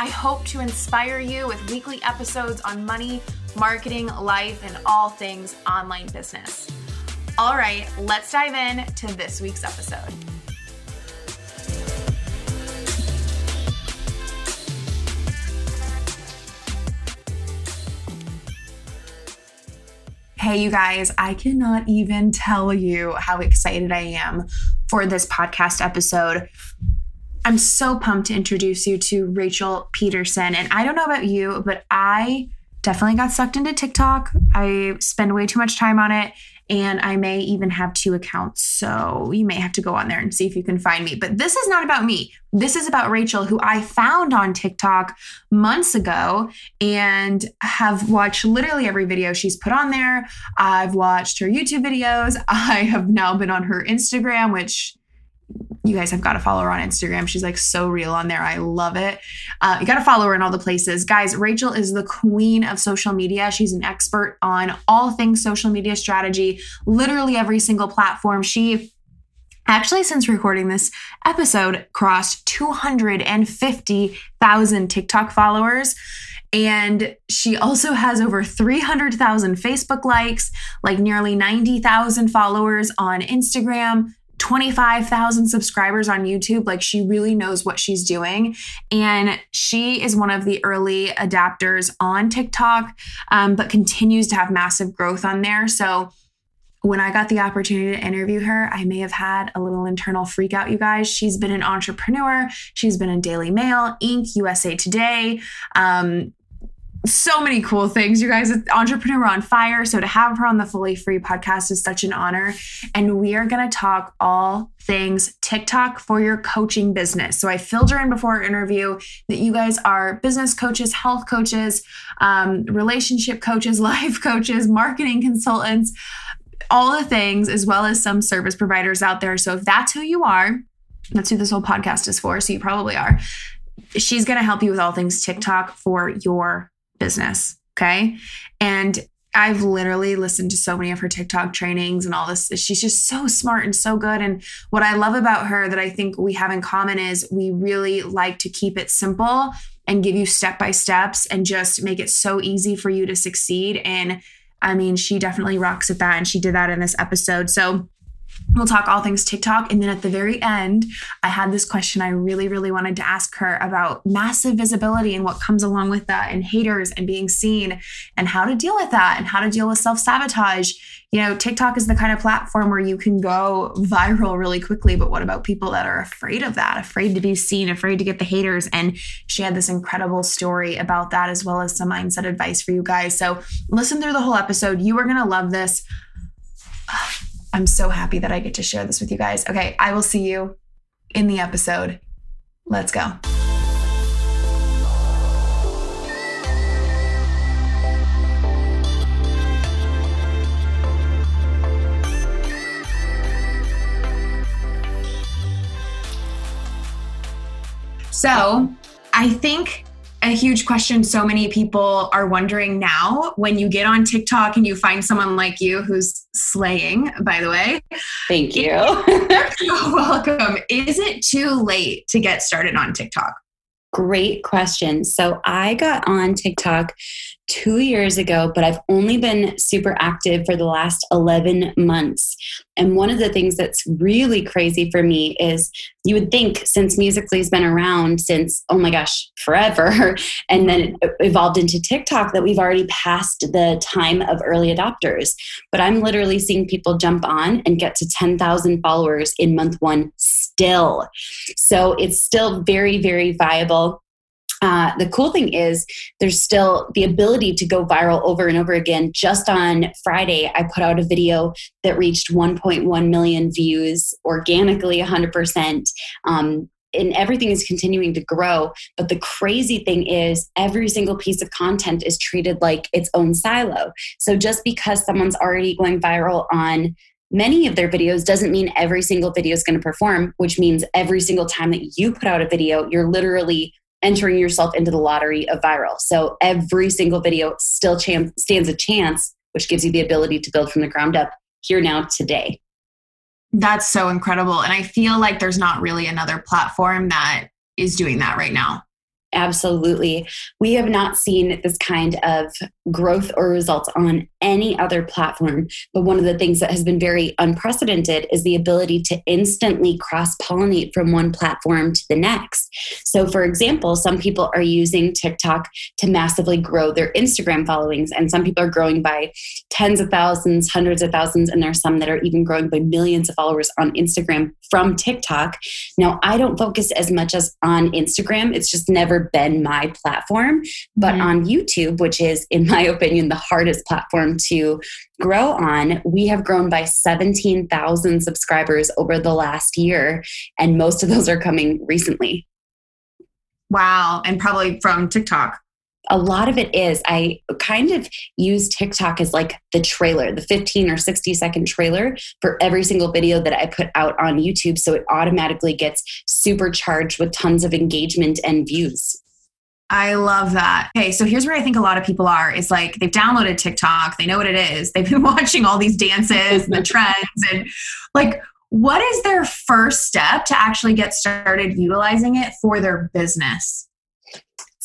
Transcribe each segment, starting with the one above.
I hope to inspire you with weekly episodes on money, marketing, life, and all things online business. All right, let's dive in to this week's episode. Hey, you guys, I cannot even tell you how excited I am for this podcast episode. I'm so pumped to introduce you to Rachel Pedersen. And I don't know about you, but I definitely got sucked into TikTok. I spend way too much time on it. And I may even have two accounts. So you may have to go on there and see if you can find me. But this is not about me. This is about Rachel, who I found on TikTok months ago and have watched literally every video she's put on there. I've watched her YouTube videos. I have now been on her Instagram, which you guys have got to follow her on Instagram. She's like so real on there. I love it. Uh, you got to follow her in all the places. Guys, Rachel is the queen of social media. She's an expert on all things social media strategy, literally every single platform. She actually, since recording this episode, crossed 250,000 TikTok followers. And she also has over 300,000 Facebook likes, like nearly 90,000 followers on Instagram, 25,000 subscribers on YouTube. Like she really knows what she's doing. And she is one of the early adapters on TikTok, um, but continues to have massive growth on there. So when I got the opportunity to interview her, I may have had a little internal freak out, you guys. She's been an entrepreneur. She's been in Daily Mail, Inc., USA Today, um, so many cool things, you guys. Entrepreneur on Fire. So to have her on the Fully Free podcast is such an honor. And we are going to talk all things TikTok for your coaching business. So I filled her in before our interview that you guys are business coaches, health coaches, um, relationship coaches, life coaches, marketing consultants, all the things, as well as some service providers out there. So if that's who you are, that's who this whole podcast is for. So you probably are. She's going to help you with all things TikTok for your business. Okay. And I've literally listened to so many of her TikTok trainings and all this. She's just so smart and so good. And what I love about her that I think we have in common is we really like to keep it simple and give you step by steps and just make it so easy for you to succeed. And I mean, she definitely rocks at that. And she did that in this episode. So We'll talk all things TikTok. And then at the very end, I had this question I really, really wanted to ask her about massive visibility and what comes along with that, and haters and being seen, and how to deal with that, and how to deal with self sabotage. You know, TikTok is the kind of platform where you can go viral really quickly. But what about people that are afraid of that, afraid to be seen, afraid to get the haters? And she had this incredible story about that, as well as some mindset advice for you guys. So listen through the whole episode. You are going to love this. I'm so happy that I get to share this with you guys. Okay, I will see you in the episode. Let's go. So, I think a huge question so many people are wondering now when you get on TikTok and you find someone like you who's slaying, by the way. Thank you. You're welcome. Is it too late to get started on TikTok? Great question. So I got on TikTok two years ago, but I've only been super active for the last 11 months. And one of the things that's really crazy for me is you would think since Musical.ly's been around since, oh my gosh, forever, and then it evolved into TikTok that we've already passed the time of early adopters. But I'm literally seeing people jump on and get to 10,000 followers in month one still. So it's still very, very viable uh, the cool thing is there's still the ability to go viral over and over again. Just on Friday, I put out a video that reached 1.1 million views organically, 100%. Um, and everything is continuing to grow. But the crazy thing is, every single piece of content is treated like its own silo. So just because someone's already going viral on many of their videos doesn't mean every single video is going to perform, which means every single time that you put out a video, you're literally entering yourself into the lottery of viral. So every single video still stands a chance, which gives you the ability to build from the ground up here now today. That's so incredible. And I feel like there's not really another platform that is doing that right now. Absolutely. We have not seen this kind of growth or results on any other platform. But one of the things that has been very unprecedented is the ability to instantly cross pollinate from one platform to the next. So, for example, some people are using TikTok to massively grow their Instagram followings, and some people are growing by tens of thousands, hundreds of thousands, and there's some that are even growing by millions of followers on Instagram from TikTok. Now, I don't focus as much as on Instagram, it's just never been my platform. But mm-hmm. on YouTube, which is, in my opinion, the hardest platform to grow on, we have grown by 17,000 subscribers over the last year. And most of those are coming recently. Wow. And probably from TikTok a lot of it is I kind of use TikTok as like the trailer, the 15 or 60 second trailer for every single video that I put out on YouTube. So it automatically gets supercharged with tons of engagement and views. I love that. Okay, so here's where I think a lot of people are is like they've downloaded TikTok, they know what it is, they've been watching all these dances and the trends, and like, what is their first step to actually get started utilizing it for their business?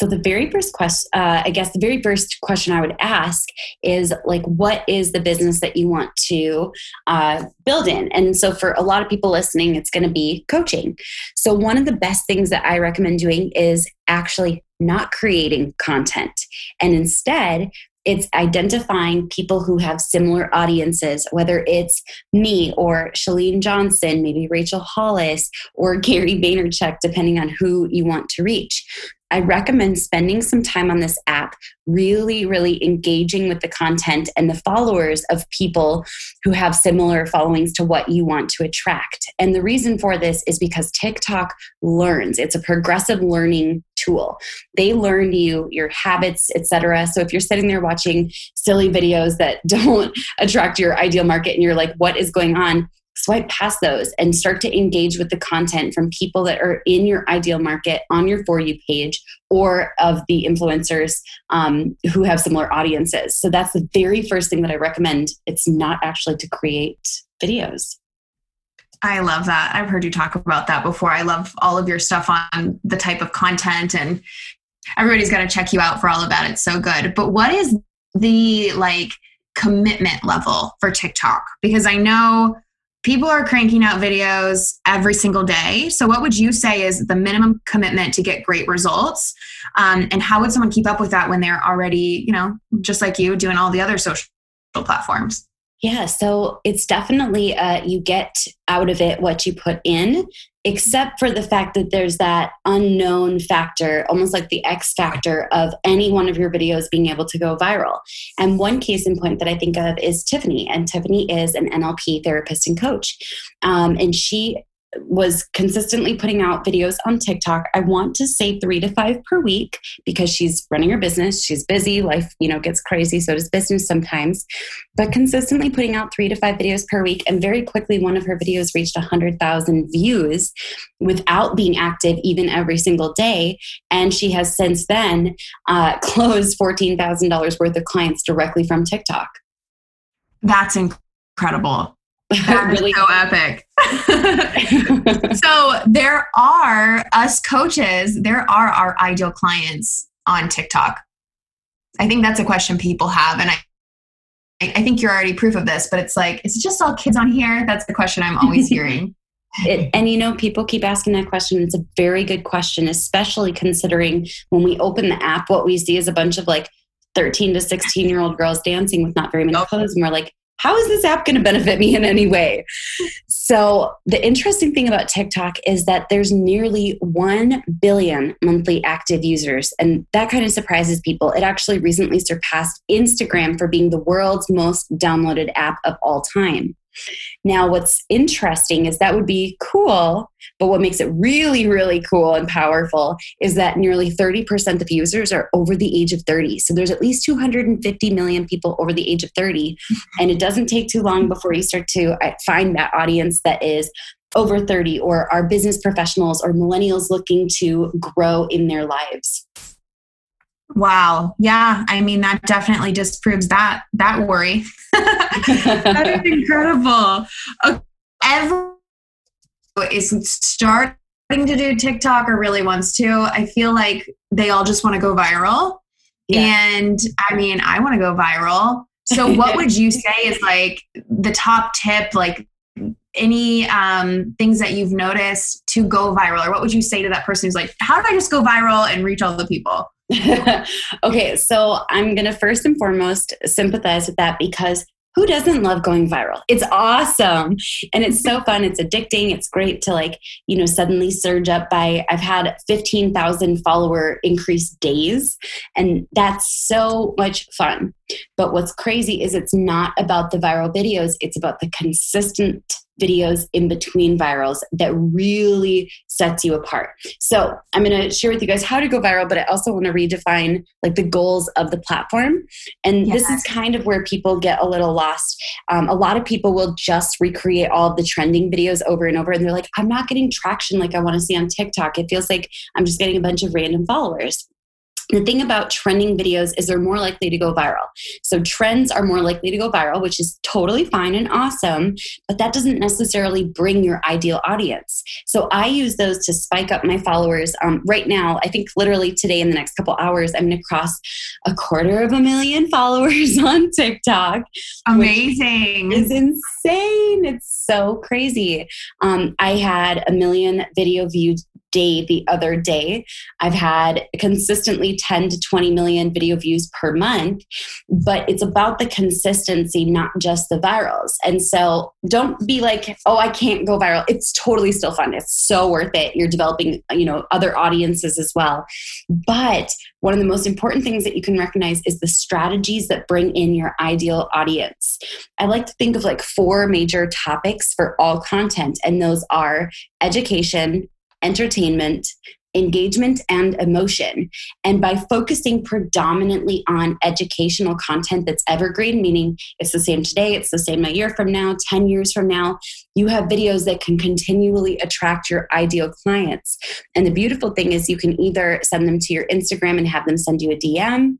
So the very first question, uh, I guess, the very first question I would ask is like, what is the business that you want to uh, build in? And so for a lot of people listening, it's going to be coaching. So one of the best things that I recommend doing is actually not creating content and instead it's identifying people who have similar audiences, whether it's me or Chalene Johnson, maybe Rachel Hollis, or Gary Vaynerchuk, depending on who you want to reach. I recommend spending some time on this app, really, really engaging with the content and the followers of people who have similar followings to what you want to attract. And the reason for this is because TikTok learns, it's a progressive learning tool. They learn you, your habits, etc. So if you're sitting there watching silly videos that don't attract your ideal market and you're like, what is going on? Swipe past those and start to engage with the content from people that are in your ideal market on your For You page or of the influencers um, who have similar audiences. So that's the very first thing that I recommend. It's not actually to create videos. I love that. I've heard you talk about that before. I love all of your stuff on the type of content and everybody's got to check you out for all of that. It's so good. But what is the like commitment level for TikTok? Because I know people are cranking out videos every single day. So, what would you say is the minimum commitment to get great results? Um, and how would someone keep up with that when they're already, you know, just like you, doing all the other social platforms? Yeah, so it's definitely uh, you get out of it what you put in, except for the fact that there's that unknown factor, almost like the X factor of any one of your videos being able to go viral. And one case in point that I think of is Tiffany, and Tiffany is an NLP therapist and coach, um, and she was consistently putting out videos on TikTok. I want to say three to five per week because she's running her business. She's busy. Life, you know, gets crazy. So does business sometimes. But consistently putting out three to five videos per week. And very quickly, one of her videos reached 100,000 views without being active even every single day. And she has since then uh, closed $14,000 worth of clients directly from TikTok. That's incredible. That really so epic. so there are us coaches, there are our ideal clients on TikTok. I think that's a question people have. And I I think you're already proof of this, but it's like, is it just all kids on here? That's the question I'm always hearing. It, and you know, people keep asking that question. It's a very good question, especially considering when we open the app, what we see is a bunch of like 13 to 16 year old girls dancing with not very many oh. clothes. And we're like, how is this app going to benefit me in any way? So, the interesting thing about TikTok is that there's nearly 1 billion monthly active users. And that kind of surprises people. It actually recently surpassed Instagram for being the world's most downloaded app of all time. Now, what's interesting is that would be cool, but what makes it really, really cool and powerful is that nearly 30% of users are over the age of 30. So there's at least 250 million people over the age of 30. And it doesn't take too long before you start to uh, find that audience that is over 30 or are business professionals or millennials looking to grow in their lives. Wow. Yeah. I mean, that definitely disproves that that worry. that is incredible. Okay. Everyone is starting to do TikTok or really wants to. I feel like they all just want to go viral. Yeah. And I mean, I want to go viral. So what would you say is like the top tip, like any um, things that you've noticed to go viral? Or what would you say to that person who's like, how do I just go viral and reach all the people? okay, so I'm going to first and foremost sympathize with that because who doesn't love going viral? It's awesome. And it's so fun. It's addicting. It's great to like, you know, suddenly surge up by I've had 15,000 follower increase days and that's so much fun. But what's crazy is it's not about the viral videos, it's about the consistent videos in between virals that really sets you apart. So I'm going to share with you guys how to go viral, but I also want to redefine like the goals of the platform. And this is kind of where people get a little lost. Um, a lot of people will just recreate all of the trending videos over and over, and they're like, I'm not getting traction like I want to see on TikTok. It feels like I'm just getting a bunch of random followers. The thing about trending videos is they're more likely to go viral. So trends are more likely to go viral, which is totally fine and awesome, but that doesn't necessarily bring your ideal audience. So I use those to spike up my followers. Um, right now, I think literally today in the next couple hours, I'm going to cross a quarter of a million followers on TikTok. Amazing. Is insane. It's so crazy. Um, I had a million video views day the other day. I've had consistently 10 to 20 million video views per month, but it's about the consistency, not just the virals. And so don't be like, oh, I can't go viral. It's totally still fun. It's so worth it. You're developing, you know, other audiences as well. But one of the most important things that you can recognize is the strategies that bring in your ideal audience. I like to think of like four major topics for all content, and those are education, entertainment, engagement, and emotion. And by focusing predominantly on educational content that's evergreen, meaning it's the same today, it's the same a year from now, 10 years from now, you have videos that can continually attract your ideal clients. And the beautiful thing is, you can either send them to your Instagram and have them send you a DM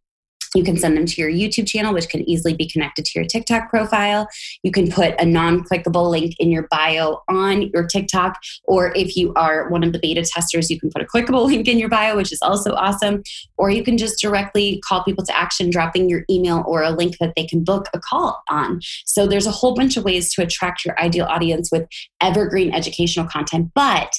you can send them to your YouTube channel, which can easily be connected to your TikTok profile. You can put a non clickable link in your bio on your TikTok. Or if you are one of the beta testers, you can put a clickable link in your bio, which is also awesome. Or you can just directly call people to action, dropping your email or a link that they can book a call on. So there's a whole bunch of ways to attract your ideal audience with evergreen educational content. But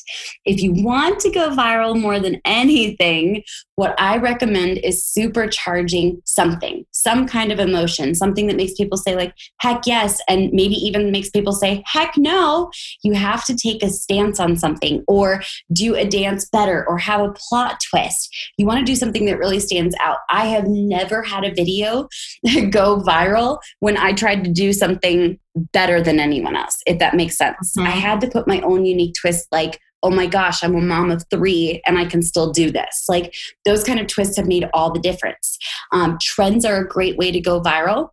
if you want to go viral more than anything, what I recommend is supercharging something, some kind of emotion, something that makes people say, like, heck yes, and maybe even makes people say, heck no. You have to take a stance on something or do a dance better or have a plot twist. You want to do something that really stands out. I have never had a video go viral when I tried to do something better than anyone else, if that makes sense. Mm-hmm. I had to put my own unique twist, like, oh my gosh, I'm a mom of three and I can still do this. Like those kind of twists have made all the difference. Um, trends are a great way to go viral.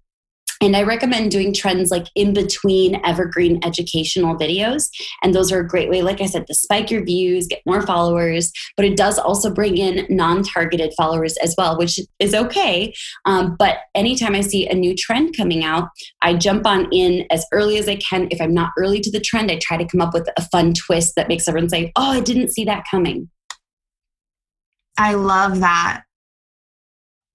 And I recommend doing trends like in between evergreen educational videos. And those are a great way, like I said, to spike your views, get more followers, but it does also bring in non targeted followers as well, which is okay. Um, but anytime I see a new trend coming out, I jump on in as early as I can. If I'm not early to the trend, I try to come up with a fun twist that makes everyone say, oh, I didn't see that coming. I love that.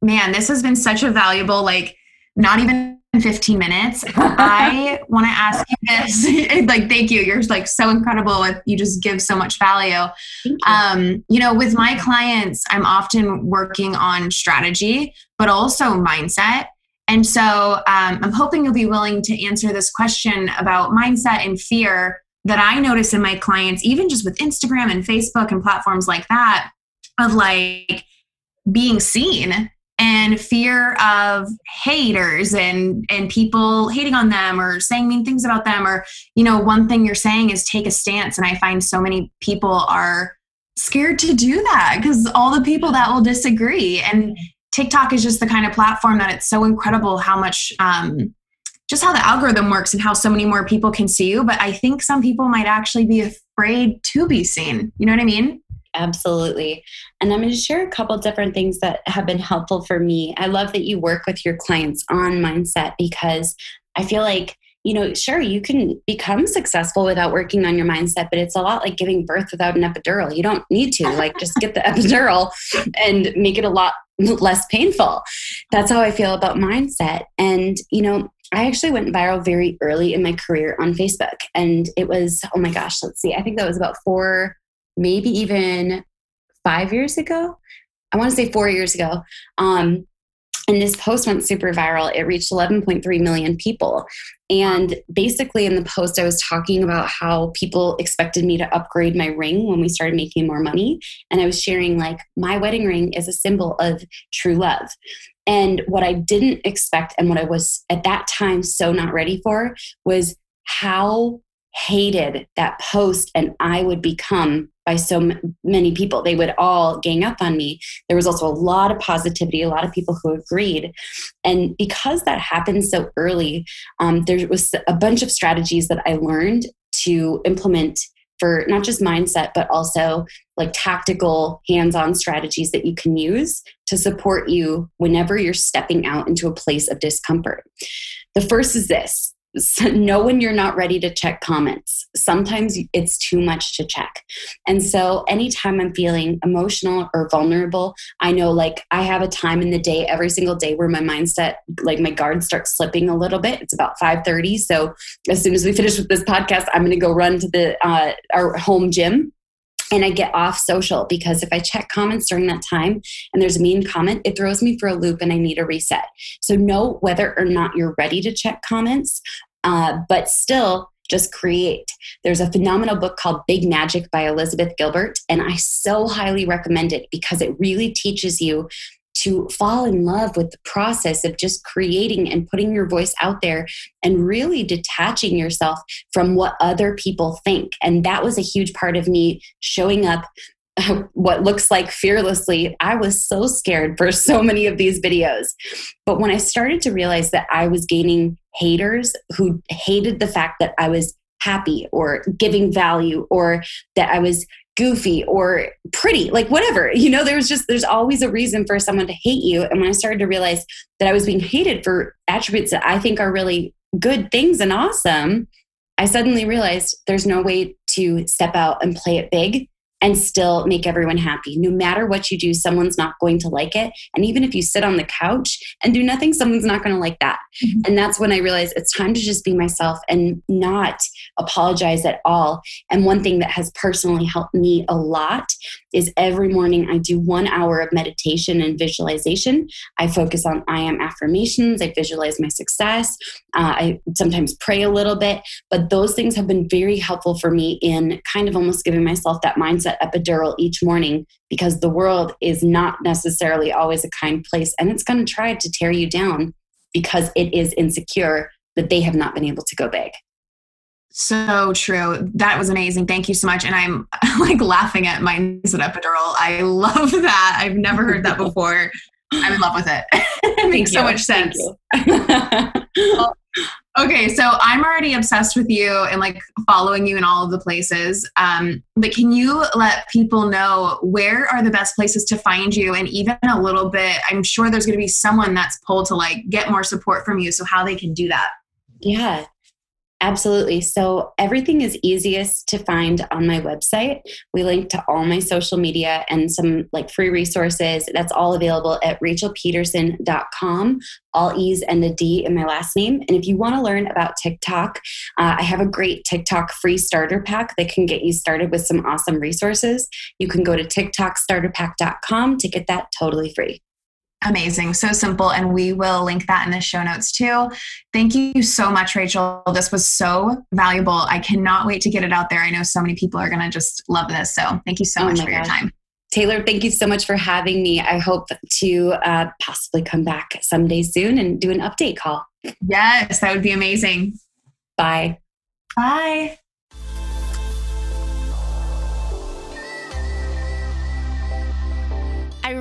Man, this has been such a valuable, like, not even 15 minutes. I want to ask you this. like, thank you. You're like so incredible with you just give so much value. You. Um, you know, with my clients, I'm often working on strategy, but also mindset. And so um, I'm hoping you'll be willing to answer this question about mindset and fear that I notice in my clients, even just with Instagram and Facebook and platforms like that, of like being seen and fear of haters and and people hating on them or saying mean things about them or you know one thing you're saying is take a stance. And i find so many people are scared to do that because all the people that will disagree. And tiktok is just the kind of platform that it's so incredible how much um, just how the algorithm works and how so many more people can see you. But i think some people might actually be afraid to be seen. You know what i mean Absolutely. And I'm going to share a couple different things that have been helpful for me. I love that you work with your clients on mindset because I feel like, you know, sure, you can become successful without working on your mindset, but it's a lot like giving birth without an epidural. You don't need to, like, just get the epidural and make it a lot less painful. That's how I feel about mindset. And, you know, I actually went viral very early in my career on Facebook. And it was, oh my gosh, let's see, I think that was about four maybe even five years ago. I want to say four years ago. Um, and this post went super viral. It reached 11.3 million people. And basically, in the post, I was talking about how people expected me to upgrade my ring when we started making more money. And I was sharing, like, my wedding ring is a symbol of true love. And what I didn't expect, and what I was at that time so not ready for, was how hated that post and I would become by so m- many people. They would all gang up on me. There was also a lot of positivity, a lot of people who agreed. And because that happened so early, um, there was a bunch of strategies that I learned to implement for not just mindset, but also like tactical hands on strategies that you can use to support you whenever you're stepping out into a place of discomfort. The first is this know when you're not ready to check comments. Sometimes it's too much to check. And so anytime I'm feeling emotional or vulnerable, I know like I have a time in the day every single day where my mindset like my guard starts slipping a little bit. It's about 5:30, so as soon as we finish with this podcast, I'm going to go run to the uh, our home gym and I get off social because if I check comments during that time and there's a mean comment, it throws me for a loop and I need a reset. So know whether or not you're ready to check comments, uh, but still just create. There's a phenomenal book called Big Magic by Elizabeth Gilbert, and I so highly recommend it because it really teaches you to fall in love with the process of just creating and putting your voice out there and really detaching yourself from what other people think. And that was a huge part of me showing up what looks like fearlessly. I was so scared for so many of these videos. But when I started to realize that I was gaining haters who hated the fact that I was happy or giving value or that I was goofy or pretty, like whatever. You know, there's just, there's always a reason for someone to hate you. And when I started to realize that I was being hated for attributes that I think are really good things and awesome, I suddenly realized there's no way to step out and play it big and still make everyone happy. No matter what you do, someone's not going to like it. And even if you sit on the couch and do nothing, someone's not going to like that. Mm-hmm. And that's when I realized it's time to just be myself and not apologize at all. And one thing that has personally helped me a lot is every morning I do one hour of meditation and visualization. I focus on I am affirmations, I visualize my success. Uh, I sometimes pray a little bit, but those things have been very helpful for me in kind of almost giving myself that mindset epidural each morning because the world is not necessarily always a kind place and it's going to try to tear you down because it is insecure that they have not been able to go big. So true. That was amazing. Thank you so much. And I'm like laughing at my epidural. I love that. I've never heard that before. I'm in love with it. it makes so much sense. well, okay, so I'm already obsessed with you and like following you in all of the places. Um, but can you let people know where are the best places to find you? And even a little bit, I'm sure there's going to be someone that's pulled to like get more support from you. So how they can do that? Yeah. Absolutely. So everything is easiest to find on my website. We link to all my social media and some like free resources. That's all available at rachelpedersen.com. All E's and a D in my last name. And if you want to learn about TikTok, uh, I have a great TikTok free starter pack that can get you started with some awesome resources. You can go to TikTokStarterPack.com to get that totally free. Amazing. So simple. And we will link that in the show notes too. Thank you so much, Rachel. This was so valuable. I cannot wait to get it out there. I know so many people are going to just love this. So thank you so oh much for God. your time. Taylor, thank you so much for having me. I hope to uh, possibly come back someday soon and do an update call. Yes, that would be amazing. Bye. Bye.